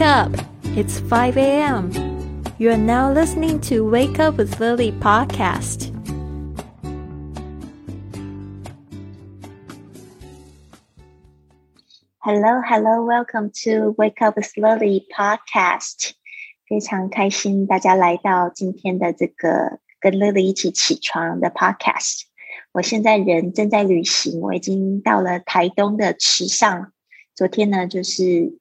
Wake up! It's 5 a.m. You are now listening to Wake Up with Lily podcast. Hello, hello, welcome to Wake Up with Lily podcast。非常开心大家来到今天的这个跟 Lily 一起起床的 podcast。我现在人正在旅行，我已经到了台东的池上。昨天呢，就是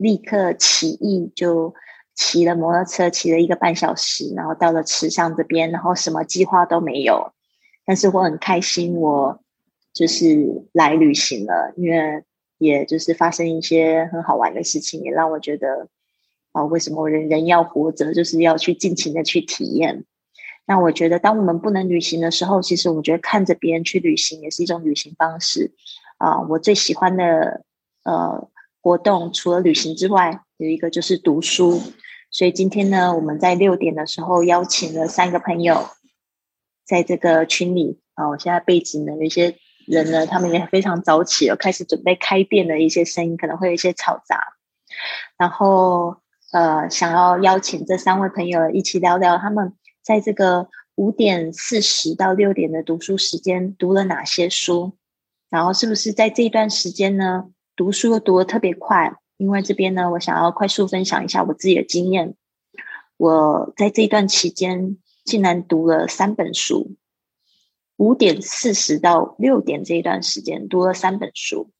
立刻起意，就骑了摩托车，骑了一个半小时，然后到了池上这边，然后什么计划都没有。但是我很开心，我就是来旅行了，因为也就是发生一些很好玩的事情，也让我觉得啊，为什么人人要活着，就是要去尽情的去体验。那我觉得，当我们不能旅行的时候，其实我觉得看着别人去旅行也是一种旅行方式啊。我最喜欢的呃活动，除了旅行之外，有一个就是读书。所以今天呢，我们在六点的时候邀请了三个朋友，在这个群里啊。我现在背景呢，有一些人呢，他们也非常早起了，开始准备开店的一些声音，可能会有一些嘈杂。然后呃，想要邀请这三位朋友一起聊聊他们。在这个五点四十到六点的读书时间，读了哪些书？然后是不是在这一段时间呢，读书读的特别快？因为这边呢，我想要快速分享一下我自己的经验。我在这一段期间，竟然读了三本书。五点四十到六点这一段时间，读了三本书。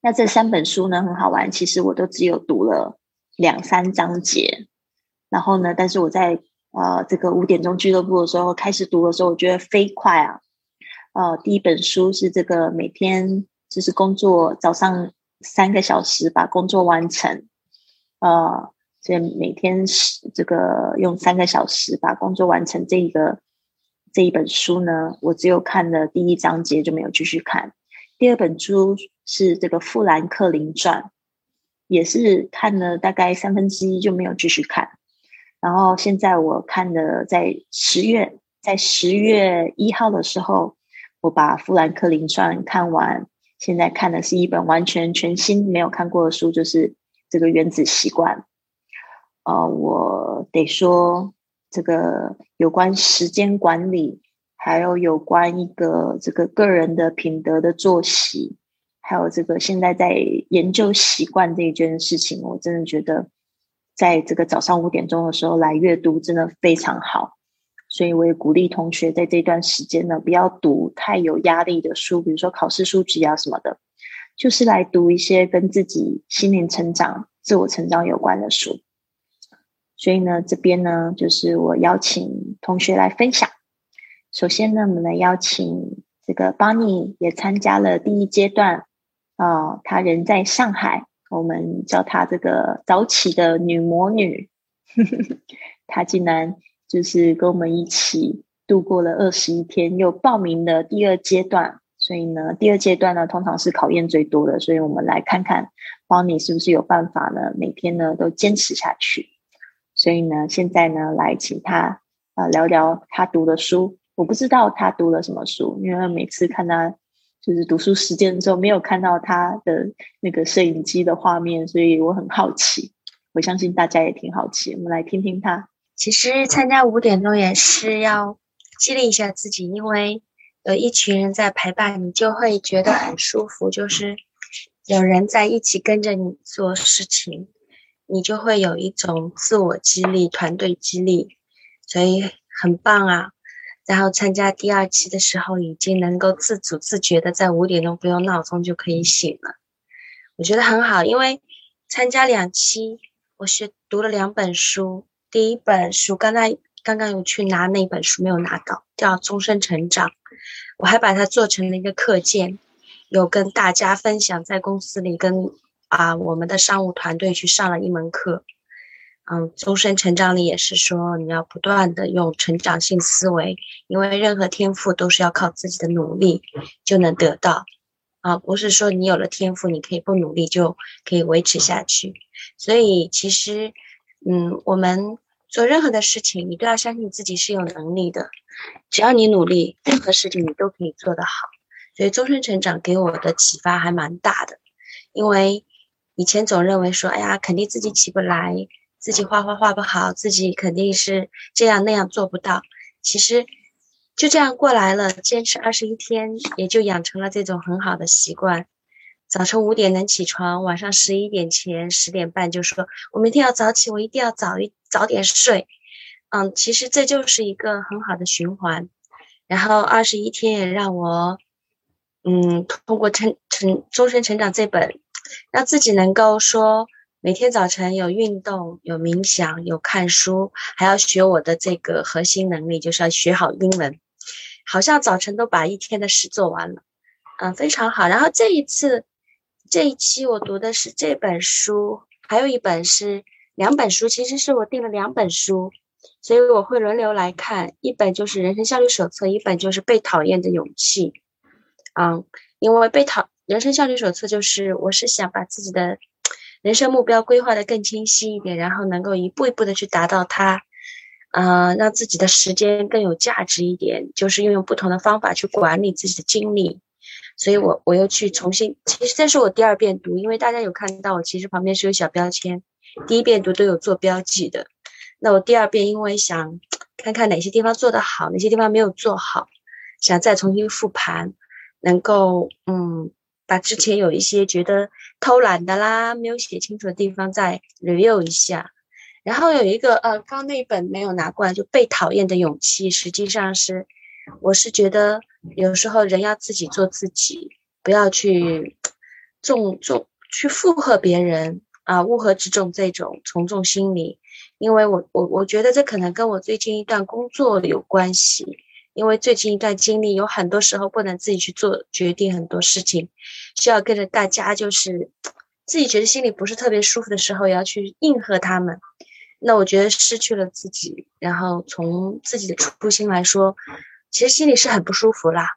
那这三本书呢，很好玩。其实我都只有读了两三章节。然后呢，但是我在呃，这个五点钟俱乐部的时候开始读的时候，我觉得飞快啊！呃，第一本书是这个每天就是工作早上三个小时把工作完成，呃，所以每天是这个用三个小时把工作完成。这一个这一本书呢，我只有看了第一章节就没有继续看。第二本书是这个《富兰克林传》，也是看了大概三分之一就没有继续看。然后现在我看的，在十月，在十月一号的时候，我把《富兰克林传》看完。现在看的是一本完全全新、没有看过的书，就是这个《原子习惯》。呃，我得说，这个有关时间管理，还有有关一个这个个人的品德的作息，还有这个现在在研究习惯这一件事情，我真的觉得。在这个早上五点钟的时候来阅读，真的非常好。所以我也鼓励同学在这段时间呢，不要读太有压力的书，比如说考试书籍啊什么的，就是来读一些跟自己心灵成长、自我成长有关的书。所以呢，这边呢，就是我邀请同学来分享。首先呢，我们来邀请这个 Bonnie 也参加了第一阶段啊，他人在上海。我们叫她这个早起的女魔女，她竟然就是跟我们一起度过了二十一天，又报名了第二阶段。所以呢，第二阶段呢，通常是考验最多的。所以我们来看看帮你是不是有办法呢？每天呢都坚持下去。所以呢，现在呢，来请他啊聊聊他读的书。我不知道他读了什么书，因为每次看他。就是读书时间的时候没有看到他的那个摄影机的画面，所以我很好奇。我相信大家也挺好奇，我们来听听他。其实参加五点钟也是要激励一下自己，因为有一群人在陪伴，你就会觉得很舒服。就是有人在一起跟着你做事情，你就会有一种自我激励、团队激励，所以很棒啊。然后参加第二期的时候，已经能够自主自觉的在五点钟不用闹钟就可以醒了，我觉得很好。因为参加两期，我是读了两本书。第一本书刚才刚刚有去拿那本书没有拿到，叫《终身成长》，我还把它做成了一个课件，有跟大家分享，在公司里跟啊我们的商务团队去上了一门课。嗯，终身成长里也是说，你要不断的用成长性思维，因为任何天赋都是要靠自己的努力就能得到，啊，不是说你有了天赋，你可以不努力就可以维持下去。所以其实，嗯，我们做任何的事情，你都要相信自己是有能力的，只要你努力，任何事情你都可以做得好。所以终身成长给我的启发还蛮大的，因为。以前总认为说，哎呀，肯定自己起不来，自己画画画不好，自己肯定是这样那样做不到。其实就这样过来了，坚持二十一天，也就养成了这种很好的习惯。早晨五点能起床，晚上十一点前十点半就说，我明天要早起，我一定要早一早点睡。嗯，其实这就是一个很好的循环。然后二十一天也让我，嗯，通过成成终身成长这本。让自己能够说每天早晨有运动、有冥想、有看书，还要学我的这个核心能力，就是要学好英文。好像早晨都把一天的事做完了，嗯，非常好。然后这一次这一期我读的是这本书，还有一本是两本书，其实是我订了两本书，所以我会轮流来看。一本就是《人生效率手册》，一本就是《被讨厌的勇气》。嗯，因为被讨。人生效率手册就是，我是想把自己的人生目标规划的更清晰一点，然后能够一步一步的去达到它，啊，让自己的时间更有价值一点，就是运用不同的方法去管理自己的精力。所以我我又去重新，其实这是我第二遍读，因为大家有看到我其实旁边是有小标签，第一遍读都有做标记的。那我第二遍因为想看看哪些地方做得好，哪些地方没有做好，想再重新复盘，能够嗯。把之前有一些觉得偷懒的啦，没有写清楚的地方再 review 一下，然后有一个呃，刚那本没有拿过来，就被讨厌的勇气，实际上是，我是觉得有时候人要自己做自己，不要去重重去附和别人啊，乌合之众这种从众心理，因为我我我觉得这可能跟我最近一段工作有关系。因为最近一段经历，有很多时候不能自己去做决定，很多事情需要跟着大家，就是自己觉得心里不是特别舒服的时候，也要去应和他们。那我觉得失去了自己，然后从自己的初心来说，其实心里是很不舒服啦。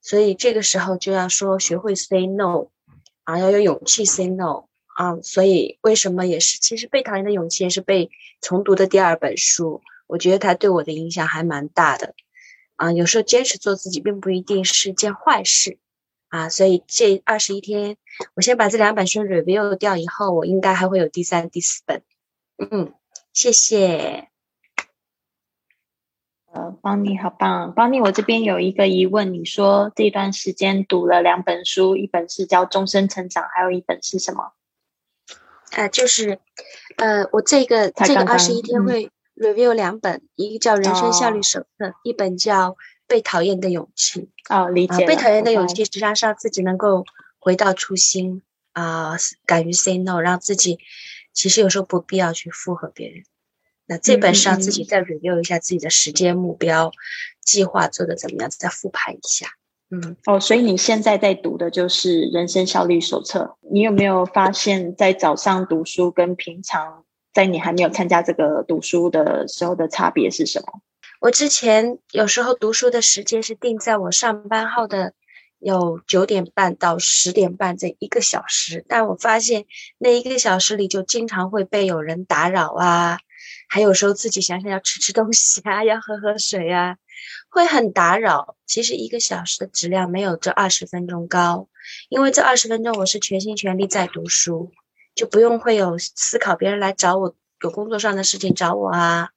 所以这个时候就要说学会 say no 啊，要有勇气 say no 啊。所以为什么也是，其实被讨厌的勇气也是被重读的第二本书，我觉得它对我的影响还蛮大的。啊，有时候坚持做自己并不一定是件坏事，啊，所以这二十一天，我先把这两本书 review 掉，以后我应该还会有第三、第四本。嗯，谢谢。呃，邦尼好棒，邦尼，我这边有一个疑问，你说这段时间读了两本书，一本是叫《终身成长》，还有一本是什么？啊，就是，呃，我这个这个二十一天会。review 两本，一个叫《人生效率手册》，一本叫《被讨厌的勇气》。哦，理解。被讨厌的勇气实际上是让自己能够回到初心啊，敢于 say no，让自己其实有时候不必要去附和别人。那这本是让自己再 review 一下自己的时间目标、计划做的怎么样，再复盘一下。嗯，哦，所以你现在在读的就是《人生效率手册》，你有没有发现，在早上读书跟平常？在你还没有参加这个读书的时候的差别是什么？我之前有时候读书的时间是定在我上班后的有九点半到十点半这一个小时，但我发现那一个小时里就经常会被有人打扰啊，还有时候自己想想要吃吃东西啊，要喝喝水啊，会很打扰。其实一个小时的质量没有这二十分钟高，因为这二十分钟我是全心全力在读书。就不用会有思考，别人来找我有工作上的事情找我啊，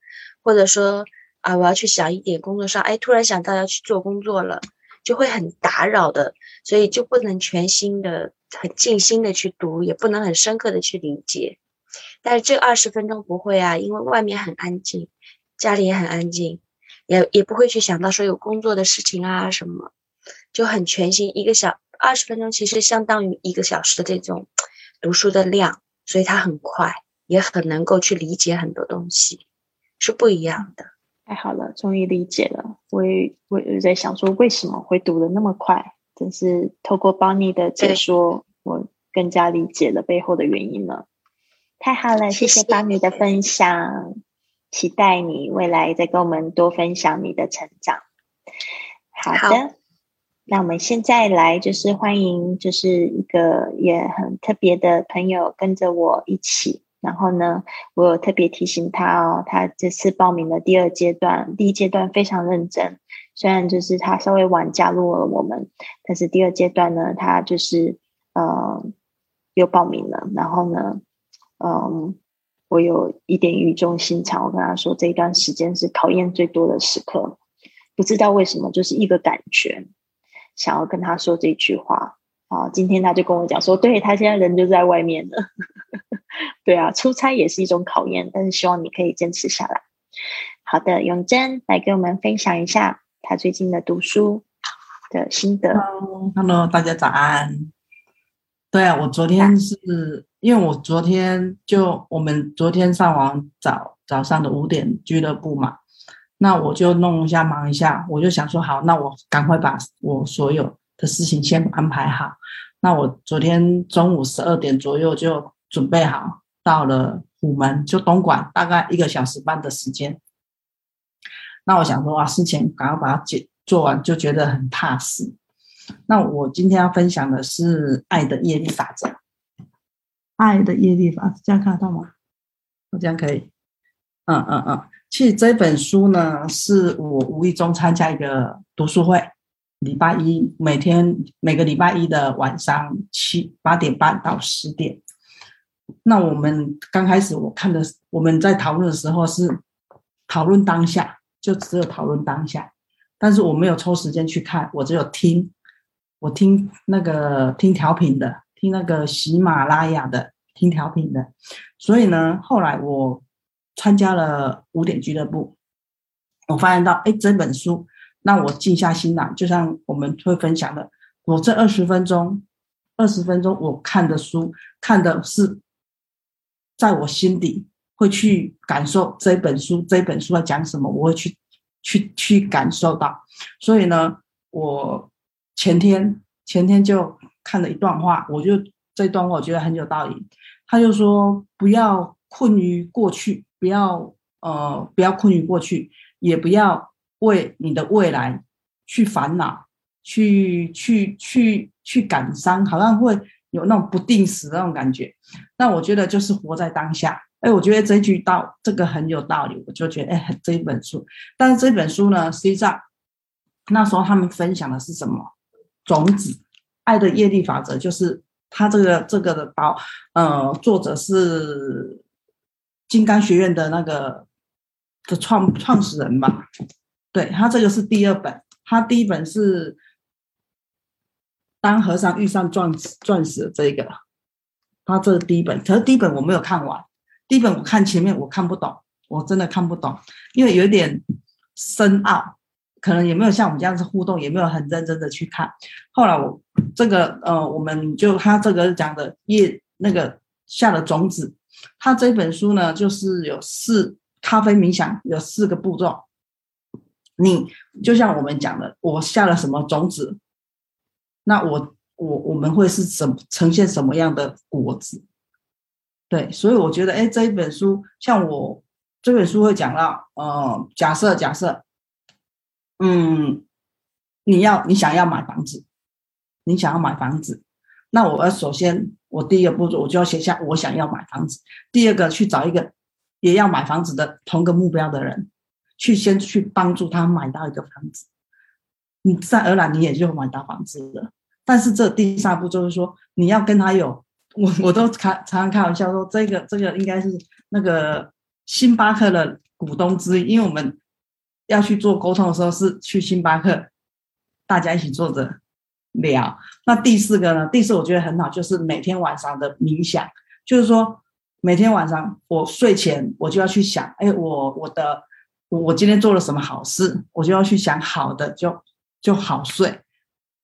或者说啊，我要去想一点工作上，哎，突然想到要去做工作了，就会很打扰的，所以就不能全心的、很静心的去读，也不能很深刻的去理解。但是这二十分钟不会啊，因为外面很安静，家里也很安静，也也不会去想到说有工作的事情啊什么，就很全心。一个小二十分钟其实相当于一个小时的这种。读书的量，所以它很快，也很能够去理解很多东西，是不一样的。太好了，终于理解了。我也我也在想说，为什么会读的那么快？真是透过邦尼的解说，我更加理解了背后的原因了。太好了，谢谢邦尼的分享，期待你未来再跟我们多分享你的成长。好的。那我们现在来，就是欢迎，就是一个也很特别的朋友跟着我一起。然后呢，我有特别提醒他哦，他这次报名的第二阶段，第一阶段非常认真。虽然就是他稍微晚加入了我们，但是第二阶段呢，他就是呃又报名了。然后呢，嗯，我有一点语重心长，我跟他说这一段时间是考验最多的时刻，不知道为什么，就是一个感觉，想要跟他说这句话。啊，今天他就跟我讲说，对他现在人就在外面了。对啊，出差也是一种考验，但是希望你可以坚持下来。好的，永贞来跟我们分享一下他最近的读书的心得。Hello，大家早安。对啊，我昨天是因为我昨天就我们昨天上完早早上的五点俱乐部嘛，那我就弄一下忙一下，我就想说好，那我赶快把我所有。的事情先安排好。那我昨天中午十二点左右就准备好，到了虎门，就东莞，大概一个小时半的时间。那我想说啊，事情赶快把它解做完，就觉得很踏实。那我今天要分享的是《爱的业力法则》。爱的业力法，这样看得到吗？我这样可以。嗯嗯嗯。其实这本书呢，是我无意中参加一个读书会。礼拜一每天每个礼拜一的晚上七八点半到十点，那我们刚开始我看的我们在讨论的时候是讨论当下，就只有讨论当下，但是我没有抽时间去看，我只有听，我听那个听调频的，听那个喜马拉雅的听调频的，所以呢，后来我参加了五点俱乐部，我发现到哎这本书。那我静下心来，就像我们会分享的，我这二十分钟，二十分钟我看的书，看的是在我心底会去感受这本书，这本书在讲什么，我会去去去感受到。所以呢，我前天前天就看了一段话，我就这段话我觉得很有道理。他就说，不要困于过去，不要呃，不要困于过去，也不要。为你的未来去烦恼，去去去去感伤，好像会有那种不定时的那种感觉。那我觉得就是活在当下。哎，我觉得这句道这个很有道理，我就觉得哎，这一本书。但是这本书呢，实际上那时候他们分享的是什么？种子爱的业力法则，就是他这个这个的包，呃，作者是金刚学院的那个的创创始人吧。对他这个是第二本，他第一本是当和尚遇上钻钻石这个，他这是第一本，可是第一本我没有看完，第一本我看前面我看不懂，我真的看不懂，因为有点深奥，可能也没有像我们这样子互动，也没有很认真的去看。后来我这个呃，我们就他这个讲的叶那个下的种子，他这本书呢就是有四咖啡冥想有四个步骤。你就像我们讲的，我下了什么种子，那我我我们会是什呈现什么样的果子？对，所以我觉得，哎，这一本书，像我这本书会讲到，呃，假设假设，嗯，你要你想要买房子，你想要买房子，那我要首先我第一个步骤，我就要写下我想要买房子，第二个去找一个也要买房子的同个目标的人。去先去帮助他买到一个房子，你自然而然你也就买到房子了。但是这第三步就是说，你要跟他有，我我都开常常开玩笑说，这个这个应该是那个星巴克的股东之一，因为我们要去做沟通的时候是去星巴克，大家一起坐着聊。那第四个呢？第四我觉得很好，就是每天晚上的冥想，就是说每天晚上我睡前我就要去想，哎，我我的。我今天做了什么好事，我就要去想好的，就就好睡。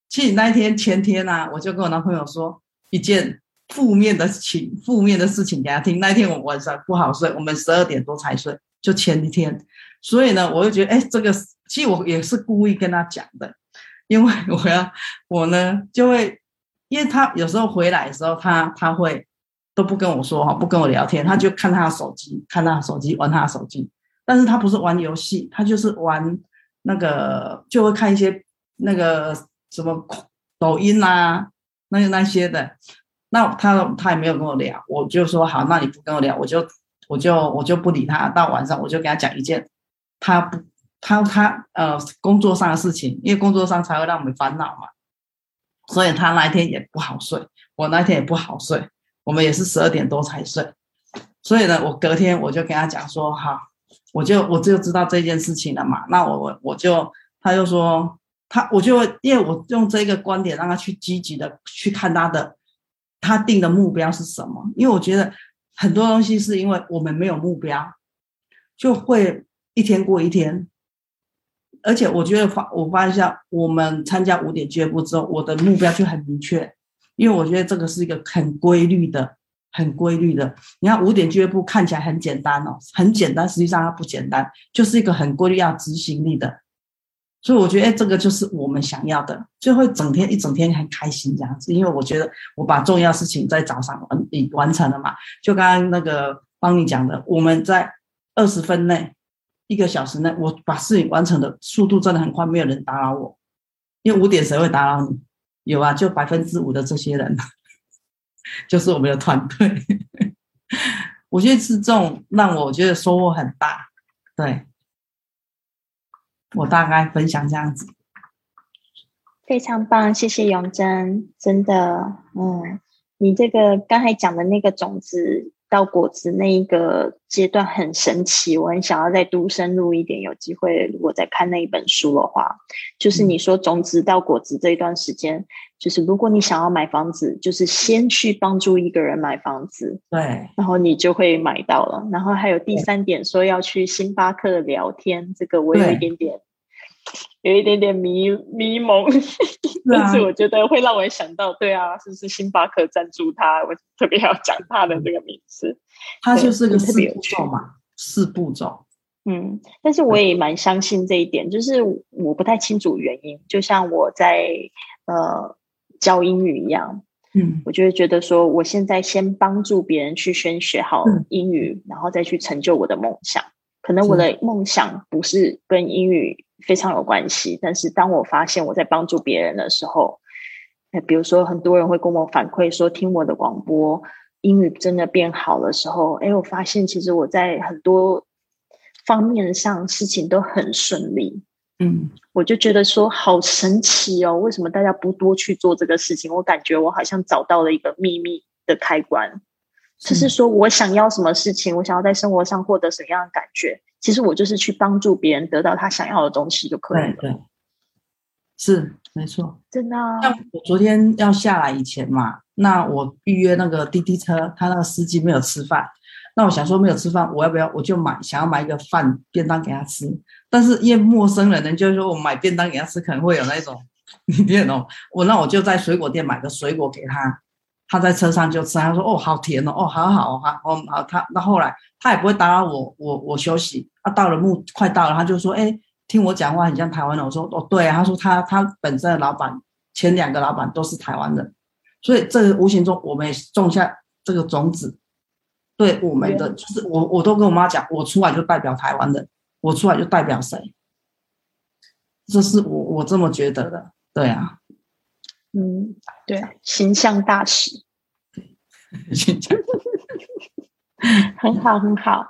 其实那一天前天呢，我就跟我男朋友说一件负面的情、负面的事情给他听。那天我晚上不好睡，我们十二点多才睡，就前一天。所以呢，我就觉得，哎，这个其实我也是故意跟他讲的，因为我要我呢就会，因为他有时候回来的时候，他他会都不跟我说哈，不跟我聊天，他就看他的手机，看他的手机，玩他的手机。但是他不是玩游戏，他就是玩那个，就会看一些那个什么抖音啊，那个那些的。那他他也没有跟我聊，我就说好，那你不跟我聊，我就我就我就不理他。到晚上我就跟他讲一件他不他他呃工作上的事情，因为工作上才会让我们烦恼嘛。所以他那一天也不好睡，我那天也不好睡。我们也是十二点多才睡。所以呢，我隔天我就跟他讲说，好，我就我就知道这件事情了嘛。那我我我就，他就说他，我就因为我用这个观点让他去积极的去看他的，他定的目标是什么？因为我觉得很多东西是因为我们没有目标，就会一天过一天。而且我觉得发我发现，我们参加五点俱乐部之后，我的目标就很明确，因为我觉得这个是一个很规律的。很规律的，你看五点俱乐部看起来很简单哦，很简单，实际上它不简单，就是一个很规律要执行力的。所以我觉得，哎，这个就是我们想要的，就会整天一整天很开心这样子。因为我觉得我把重要事情在早上完完成了嘛。就刚刚那个帮你讲的，我们在二十分内、一个小时内，我把事情完成的速度真的很快，没有人打扰我。因为五点谁会打扰你？有啊，就百分之五的这些人。就是我们的团队，我觉得是这种让我觉得收获很大。对，我大概分享这样子，非常棒，谢谢永贞，真的，嗯，你这个刚才讲的那个种子。到果子那一个阶段很神奇，我很想要再读深入一点。有机会如果再看那一本书的话，就是你说种子到果子这一段时间，就是如果你想要买房子，就是先去帮助一个人买房子，对，然后你就会买到了。然后还有第三点说要去星巴克聊天，这个我有一点点。有一点点迷迷蒙，但是我觉得会让我想到，对啊，是不是星巴克赞助他？我特别要讲他的这个名字，他就是个四步骤嘛，四步骤。嗯，但是我也蛮相信这一点，就是我不太清楚原因，就像我在呃教英语一样，嗯，我就会觉得说，我现在先帮助别人去先学好英语，然后再去成就我的梦想。可能我的梦想不是跟英语。非常有关系，但是当我发现我在帮助别人的时候，那比如说很多人会跟我反馈说，听我的广播，英语真的变好的时候，哎，我发现其实我在很多方面上事情都很顺利，嗯，我就觉得说好神奇哦，为什么大家不多去做这个事情？我感觉我好像找到了一个秘密的开关，就是说我想要什么事情，我想要在生活上获得什么样的感觉。其实我就是去帮助别人得到他想要的东西就可以了。对，是没错，真的。像我昨天要下来以前嘛，那我预约那个滴滴车，他那个司机没有吃饭，那我想说没有吃饭，我要不要我就买想要买一个饭便当给他吃？但是因为陌生人呢，就是说我买便当给他吃可能会有那种 你听懂？我那我就在水果店买个水果给他。他在车上就吃，他说：“哦，好甜哦，哦，好好哈，哦好。”他那后来他也不会打扰我，我我休息。他到了目快到了，他就说：“哎，听我讲话很像台湾人。”我说：“哦，对。”他说：“他他本身的老板前两个老板都是台湾人，所以这无形中我们也种下这个种子。对我们的就是我我都跟我妈讲，我出来就代表台湾人，我出来就代表谁？这是我我这么觉得的，对啊。”嗯，对，形象大使，形象 很好，很好。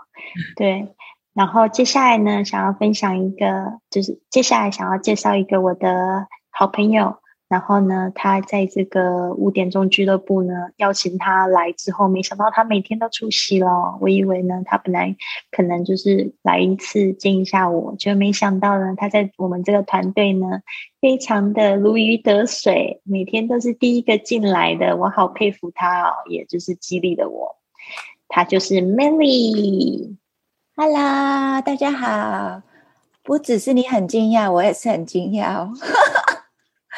对，然后接下来呢，想要分享一个，就是接下来想要介绍一个我的好朋友。然后呢，他在这个五点钟俱乐部呢，邀请他来之后，没想到他每天都出席了。我以为呢，他本来可能就是来一次见一下我，就没想到呢，他在我们这个团队呢，非常的如鱼得水，每天都是第一个进来的。我好佩服他哦，也就是激励了我。他就是 Melly，Hello，大家好。不只是你很惊讶，我也是很惊讶。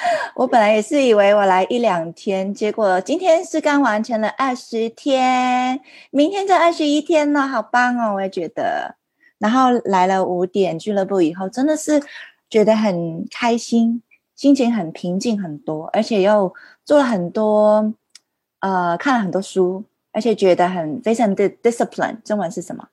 我本来也是以为我来一两天，结果今天是刚完成了二十天，明天就二十一天了，好棒哦！我也觉得。然后来了五点俱乐部以后，真的是觉得很开心，心情很平静很多，而且又做了很多，呃，看了很多书，而且觉得很非常的 discipline。中文是什么？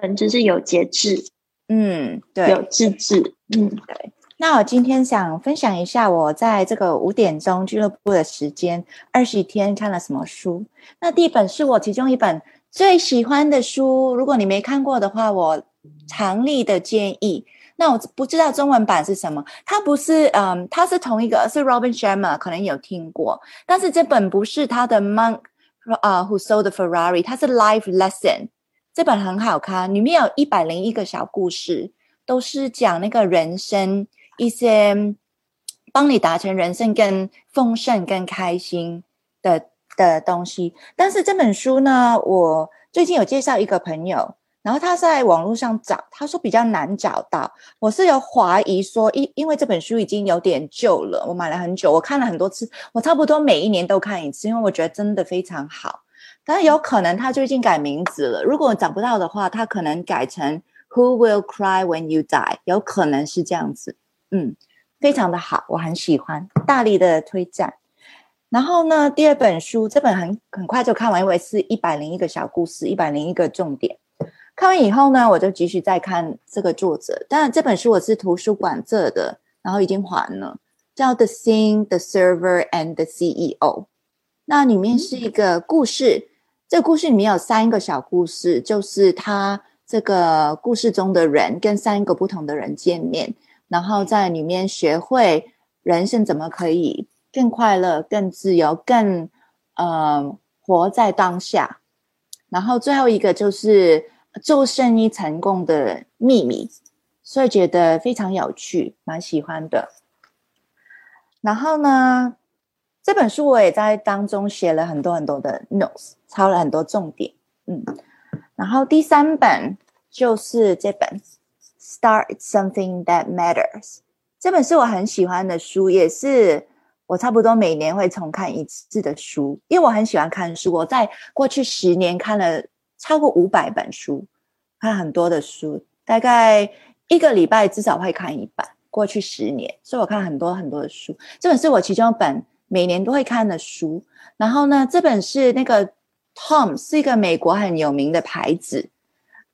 嗯，就是有节制。嗯，对，有自制。嗯，对。那我今天想分享一下我在这个五点钟俱乐部的时间二十天看了什么书。那第一本是我其中一本最喜欢的书，如果你没看过的话，我强力的建议。那我不知道中文版是什么，它不是，嗯，它是同一个，是 Robin Sharma，可能有听过，但是这本不是他的 Monk 啊，Who Sold the Ferrari？它是 Life Lesson，这本很好看，里面有一百零一个小故事，都是讲那个人生一些帮你达成人生更丰盛、更开心的的东西。但是这本书呢，我最近有介绍一个朋友。然后他在网络上找，他说比较难找到。我是有怀疑说，因因为这本书已经有点旧了，我买了很久，我看了很多次，我差不多每一年都看一次，因为我觉得真的非常好。但是有可能他最近改名字了，如果找不到的话，他可能改成 Who Will Cry When You Die，有可能是这样子。嗯，非常的好，我很喜欢，大力的推荐。然后呢，第二本书这本很很快就看完，因为是一百零一个小故事，一百零一个重点。看完以后呢，我就继续再看这个作者。当然，这本书我是图书馆借的，然后已经还了，叫《The Thing, the Server and the CEO》。那里面是一个故事，这故事里面有三个小故事，就是他这个故事中的人跟三个不同的人见面，然后在里面学会人生怎么可以更快乐、更自由、更呃活在当下。然后最后一个就是。做生意成功的秘密，所以觉得非常有趣，蛮喜欢的。然后呢，这本书我也在当中写了很多很多的 notes，抄了很多重点。嗯，然后第三本就是这本《Start Something That Matters》，这本是我很喜欢的书，也是我差不多每年会重看一次的书，因为我很喜欢看书。我在过去十年看了。超过五百本书，看很多的书，大概一个礼拜至少会看一本。过去十年，所以我看很多很多的书。这本是我其中一本每年都会看的书。然后呢，这本是那个 Tom 是一个美国很有名的牌子，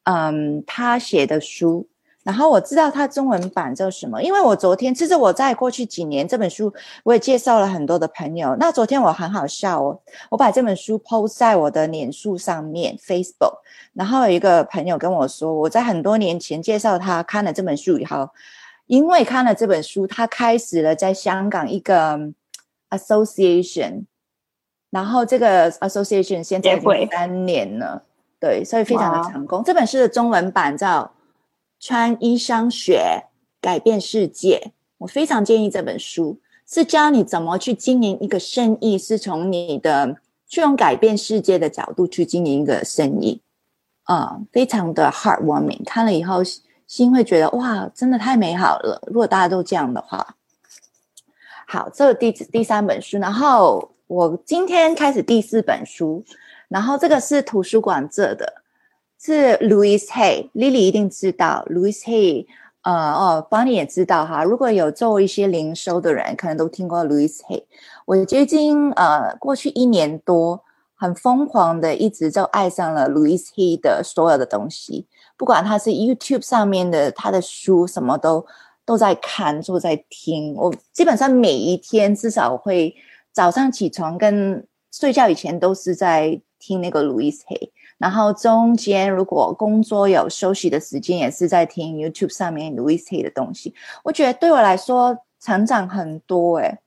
嗯，他写的书。然后我知道它中文版叫什么，因为我昨天其实我在过去几年这本书我也介绍了很多的朋友。那昨天我很好笑哦，我把这本书 post 在我的脸书上面 Facebook，然后有一个朋友跟我说，我在很多年前介绍他看了这本书以后，因为看了这本书，他开始了在香港一个 association，然后这个 association 现在已经三年了，对，所以非常的成功。这本书的中文版叫。穿衣商学改变世界，我非常建议这本书，是教你怎么去经营一个生意，是从你的去用改变世界的角度去经营一个生意，啊，非常的 heartwarming。看了以后心会觉得哇，真的太美好了。如果大家都这样的话，好，这是第第三本书，然后我今天开始第四本书，然后这个是图书馆这的。是 Louis Hay，Lily 一定知道 Louis Hay，呃哦，Bonnie 也知道哈。如果有做一些零售的人，可能都听过 Louis Hay。我最近呃过去一年多，很疯狂的一直就爱上了 Louis Hay 的所有的东西，不管他是 YouTube 上面的他的书，什么都都在看，都在听。我基本上每一天至少会早上起床跟睡觉以前都是在听那个 Louis Hay。然后中间如果工作有休息的时间，也是在听 YouTube 上面 Louis Hay 的东西。我觉得对我来说成长很多，诶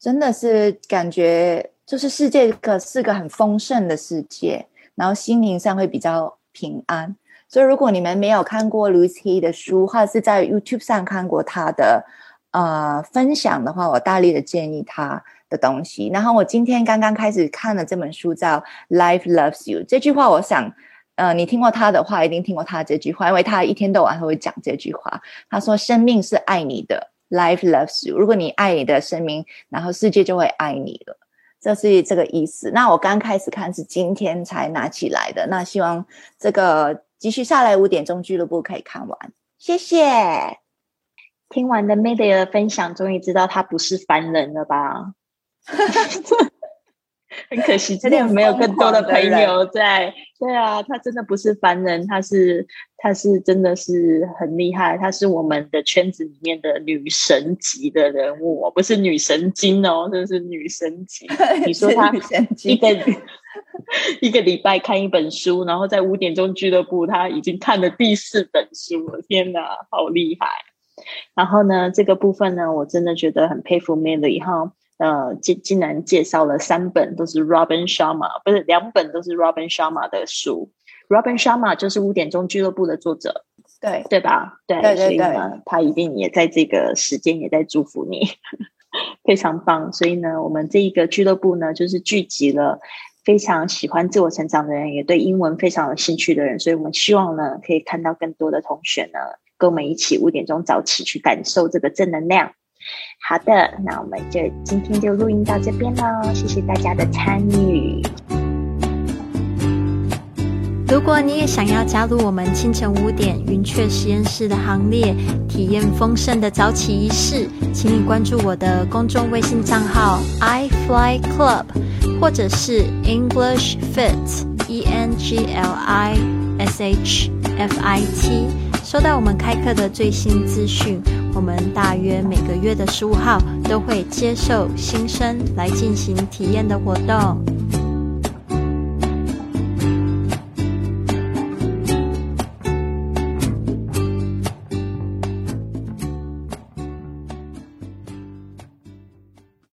真的是感觉就是世界个是个很丰盛的世界，然后心灵上会比较平安。所以如果你们没有看过 Louis Hay 的书，或者是在 YouTube 上看过他的呃分享的话，我大力的建议他。的东西，然后我今天刚刚开始看了这本书，叫《Life Loves You》。这句话，我想，呃，你听过他的话，一定听过他这句话，因为他一天到晚都会讲这句话。他说：“生命是爱你的，Life loves you。如果你爱你的生命，然后世界就会爱你了。”这是这个意思。那我刚开始看是今天才拿起来的，那希望这个继续下来五点钟俱乐部可以看完。谢谢。听完的 Media 分享，终于知道他不是凡人了吧？很可惜，今天没有更多的朋友在。对啊，他真的不是凡人，他是他是真的是很厉害，他是我们的圈子里面的女神级的人物，不是女神经哦，这是女神级。你说他一个一个礼拜看一本书，然后在五点钟俱乐部，他已经看了第四本书了，天哪，好厉害！然后呢，这个部分呢，我真的觉得很佩服 Melly 哈。呃，竟竟然介绍了三本都是 Robin Sharma，不是两本都是 Robin Sharma 的书。Robin Sharma 就是五点钟俱乐部的作者，对对吧？对，对对所以呢，他一定也在这个时间也在祝福你，非常棒。所以呢，我们这一个俱乐部呢，就是聚集了非常喜欢自我成长的人，也对英文非常有兴趣的人。所以我们希望呢，可以看到更多的同学呢，跟我们一起五点钟早起去感受这个正能量。好的，那我们就今天就录音到这边喽，谢谢大家的参与。如果你也想要加入我们清晨五点云雀实验室的行列，体验丰盛的早起仪式，请你关注我的公众微信账号 i fly club，或者是 English Fit E N G L I S H F I T，收到我们开课的最新资讯。我们大约每个月的十五号都会接受新生来进行体验的活动。